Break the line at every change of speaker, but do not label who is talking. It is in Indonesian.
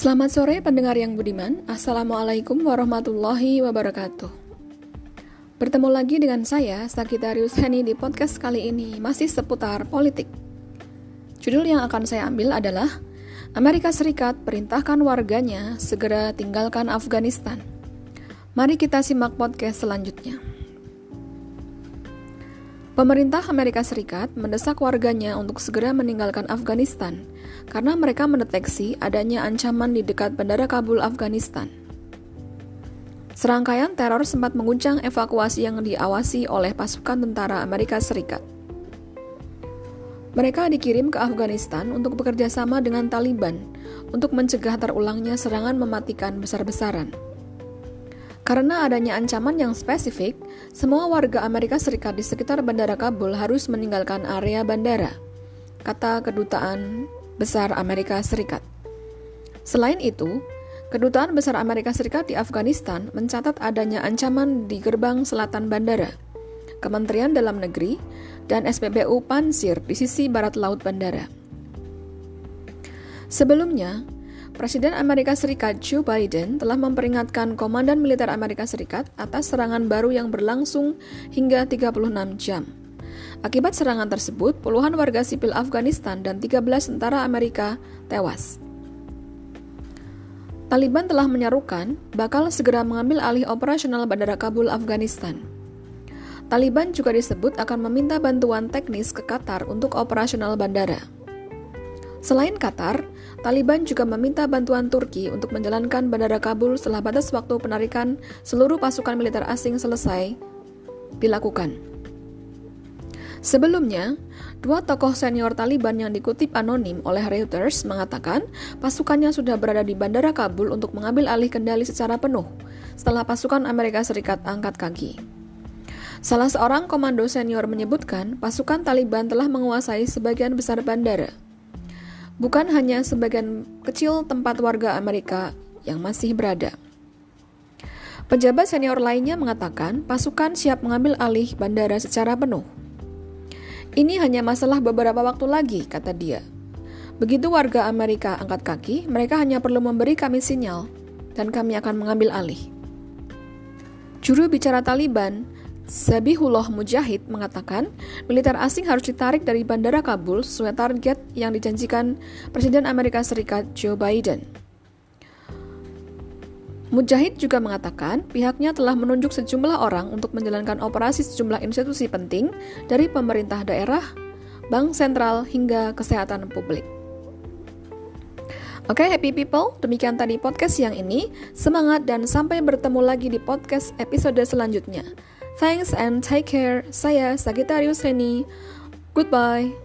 Selamat sore pendengar yang budiman. Assalamualaikum warahmatullahi wabarakatuh. Bertemu lagi dengan saya, Sagitarius Henny di podcast kali ini masih seputar politik. Judul yang akan saya ambil adalah Amerika Serikat perintahkan warganya segera tinggalkan Afghanistan. Mari kita simak podcast selanjutnya. Pemerintah Amerika Serikat mendesak warganya untuk segera meninggalkan Afghanistan karena mereka mendeteksi adanya ancaman di dekat Bandara Kabul, Afghanistan. Serangkaian teror sempat mengguncang evakuasi yang diawasi oleh pasukan tentara Amerika Serikat. Mereka dikirim ke Afghanistan untuk bekerja sama dengan Taliban untuk mencegah terulangnya serangan mematikan besar-besaran. Karena adanya ancaman yang spesifik, semua warga Amerika Serikat di sekitar Bandara Kabul harus meninggalkan area bandara, kata Kedutaan Besar Amerika Serikat. Selain itu, Kedutaan Besar Amerika Serikat di Afghanistan mencatat adanya ancaman di gerbang selatan bandara, Kementerian Dalam Negeri, dan SPBU Pansir di sisi barat laut bandara. Sebelumnya, Presiden Amerika Serikat Joe Biden telah memperingatkan Komandan Militer Amerika Serikat atas serangan baru yang berlangsung hingga 36 jam. Akibat serangan tersebut, puluhan warga sipil Afghanistan dan 13 tentara Amerika tewas. Taliban telah menyerukan bakal segera mengambil alih operasional Bandara Kabul, Afghanistan. Taliban juga disebut akan meminta bantuan teknis ke Qatar untuk operasional bandara. Selain Qatar, Taliban juga meminta bantuan Turki untuk menjalankan Bandara Kabul setelah batas waktu penarikan seluruh pasukan militer asing selesai dilakukan. Sebelumnya, dua tokoh senior Taliban yang dikutip anonim oleh Reuters mengatakan pasukannya sudah berada di Bandara Kabul untuk mengambil alih kendali secara penuh setelah pasukan Amerika Serikat angkat kaki. Salah seorang komando senior menyebutkan pasukan Taliban telah menguasai sebagian besar bandara bukan hanya sebagian kecil tempat warga Amerika yang masih berada. Pejabat senior lainnya mengatakan pasukan siap mengambil alih bandara secara penuh. Ini hanya masalah beberapa waktu lagi, kata dia. Begitu warga Amerika angkat kaki, mereka hanya perlu memberi kami sinyal, dan kami akan mengambil alih. Juru bicara Taliban, Zabihullah Mujahid mengatakan, militer asing harus ditarik dari Bandara Kabul sesuai target yang dijanjikan Presiden Amerika Serikat Joe Biden. Mujahid juga mengatakan pihaknya telah menunjuk sejumlah orang untuk menjalankan operasi sejumlah institusi penting dari pemerintah daerah, bank sentral, hingga kesehatan publik. Oke, okay, happy people, demikian tadi podcast siang ini. Semangat dan sampai bertemu lagi di podcast episode selanjutnya. Thanks and take care. Saya Sagittarius Reni. Goodbye.